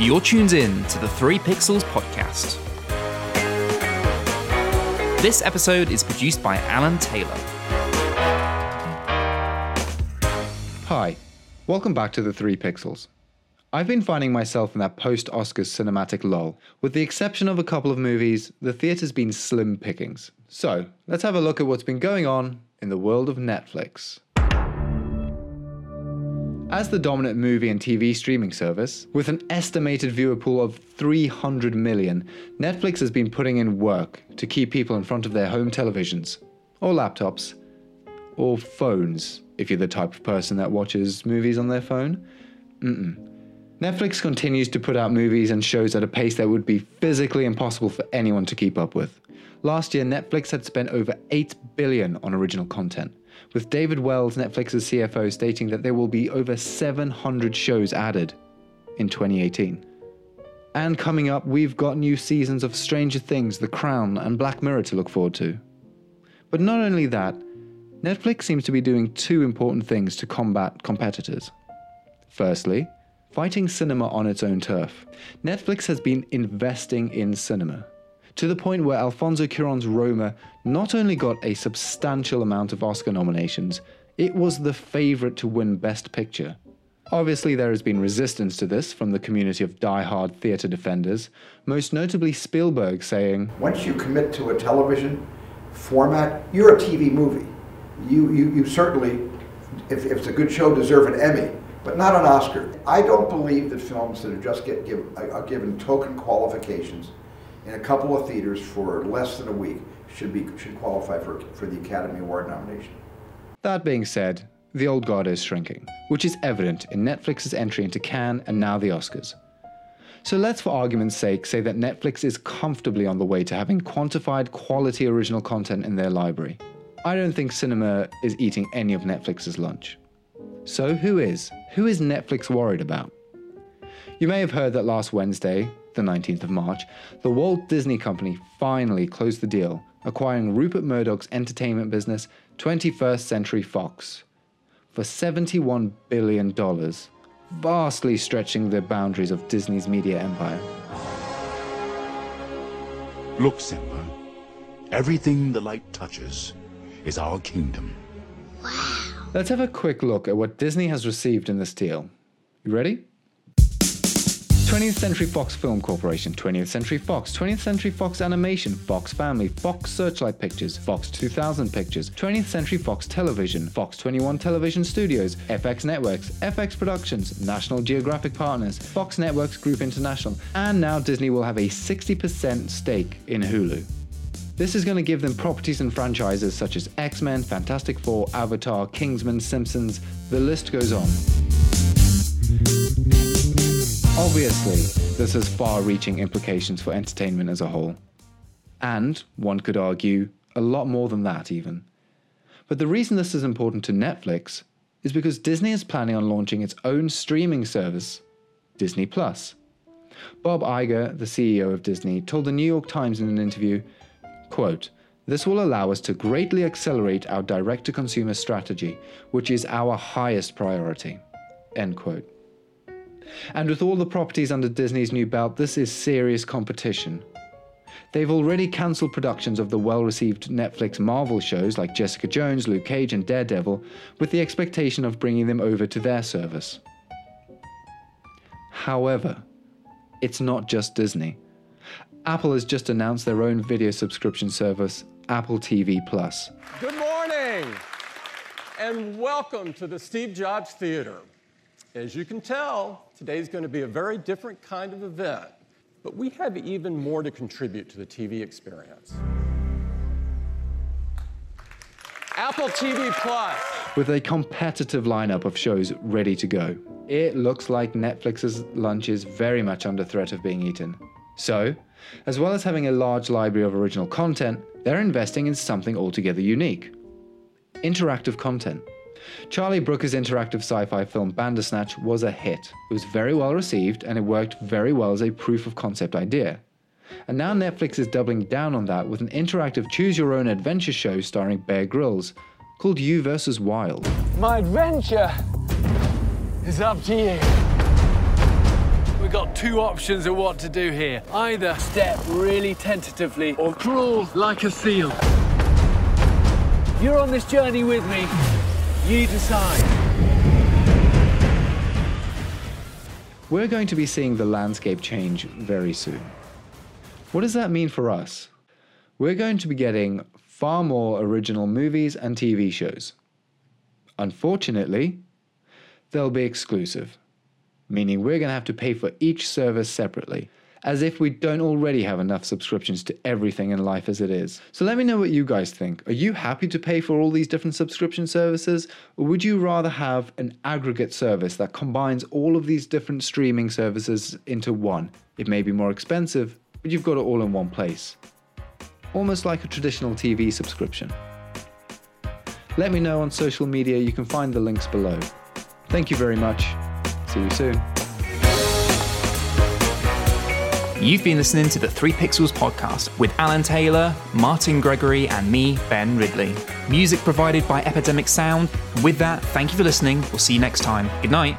You're tuned in to the 3 Pixels podcast. This episode is produced by Alan Taylor. Hi, welcome back to the 3 Pixels. I've been finding myself in that post Oscars cinematic lull. With the exception of a couple of movies, the theatre's been slim pickings. So, let's have a look at what's been going on in the world of Netflix. As the dominant movie and TV streaming service, with an estimated viewer pool of 300 million, Netflix has been putting in work to keep people in front of their home televisions, or laptops, or phones, if you're the type of person that watches movies on their phone. Mm-mm. Netflix continues to put out movies and shows at a pace that would be physically impossible for anyone to keep up with. Last year, Netflix had spent over 8 billion on original content, with David Wells, Netflix's CFO, stating that there will be over 700 shows added in 2018. And coming up, we've got new seasons of Stranger Things, The Crown, and Black Mirror to look forward to. But not only that, Netflix seems to be doing two important things to combat competitors. Firstly, fighting cinema on its own turf. Netflix has been investing in cinema to the point where Alfonso Cuarón's Roma not only got a substantial amount of Oscar nominations, it was the favorite to win Best Picture. Obviously, there has been resistance to this from the community of die-hard theatre defenders, most notably Spielberg saying, Once you commit to a television format, you're a TV movie. You, you, you certainly, if, if it's a good show, deserve an Emmy but not an Oscar. I don't believe that films that are just get give, uh, are given token qualifications in a couple of theaters for less than a week should be should qualify for for the Academy Award nomination. That being said, the old guard is shrinking, which is evident in Netflix's entry into Cannes and now the Oscars. So let's, for argument's sake, say that Netflix is comfortably on the way to having quantified quality original content in their library. I don't think cinema is eating any of Netflix's lunch. So, who is? Who is Netflix worried about? You may have heard that last Wednesday, the 19th of March, the Walt Disney Company finally closed the deal, acquiring Rupert Murdoch's entertainment business, 21st Century Fox, for $71 billion, vastly stretching the boundaries of Disney's media empire. Look, Simba, everything the light touches is our kingdom. Wow. Let's have a quick look at what Disney has received in this deal. You ready? 20th Century Fox Film Corporation, 20th Century Fox, 20th Century Fox Animation, Fox Family, Fox Searchlight Pictures, Fox 2000 Pictures, 20th Century Fox Television, Fox 21 Television Studios, FX Networks, FX Productions, National Geographic Partners, Fox Networks Group International, and now Disney will have a 60% stake in Hulu. This is going to give them properties and franchises such as X Men, Fantastic Four, Avatar, Kingsman, Simpsons, the list goes on. Obviously, this has far reaching implications for entertainment as a whole. And, one could argue, a lot more than that, even. But the reason this is important to Netflix is because Disney is planning on launching its own streaming service, Disney Plus. Bob Iger, the CEO of Disney, told the New York Times in an interview Quote, this will allow us to greatly accelerate our direct to consumer strategy, which is our highest priority. End quote. And with all the properties under Disney's new belt, this is serious competition. They've already cancelled productions of the well received Netflix Marvel shows like Jessica Jones, Luke Cage, and Daredevil, with the expectation of bringing them over to their service. However, it's not just Disney. Apple has just announced their own video subscription service, Apple TV Plus. Good morning, and welcome to the Steve Jobs Theater. As you can tell, today's going to be a very different kind of event, but we have even more to contribute to the TV experience. Apple TV Plus. With a competitive lineup of shows ready to go, it looks like Netflix's lunch is very much under threat of being eaten. So, as well as having a large library of original content, they're investing in something altogether unique interactive content. Charlie Brooker's interactive sci fi film Bandersnatch was a hit. It was very well received and it worked very well as a proof of concept idea. And now Netflix is doubling down on that with an interactive choose your own adventure show starring Bear Grylls called You vs. Wild. My adventure is up to you. we've got two options of what to do here. Either step really tentatively or crawl like a seal. You're on this journey with me. Decide. We're going to be seeing the landscape change very soon. What does that mean for us? We're going to be getting far more original movies and TV shows. Unfortunately, they'll be exclusive, meaning we're going to have to pay for each service separately, as if we don't already have enough subscriptions to everything in life as it is. So let me know what you guys think. Are you happy to pay for all these different subscription services, or would you rather have an aggregate service that combines all of these different streaming services into one? It may be more expensive, but you've got it all in one place. Almost like a traditional TV subscription. Let me know on social media, you can find the links below. Thank you very much. See you soon. You've been listening to the 3 Pixels podcast with Alan Taylor, Martin Gregory, and me, Ben Ridley. Music provided by Epidemic Sound. With that, thank you for listening. We'll see you next time. Good night.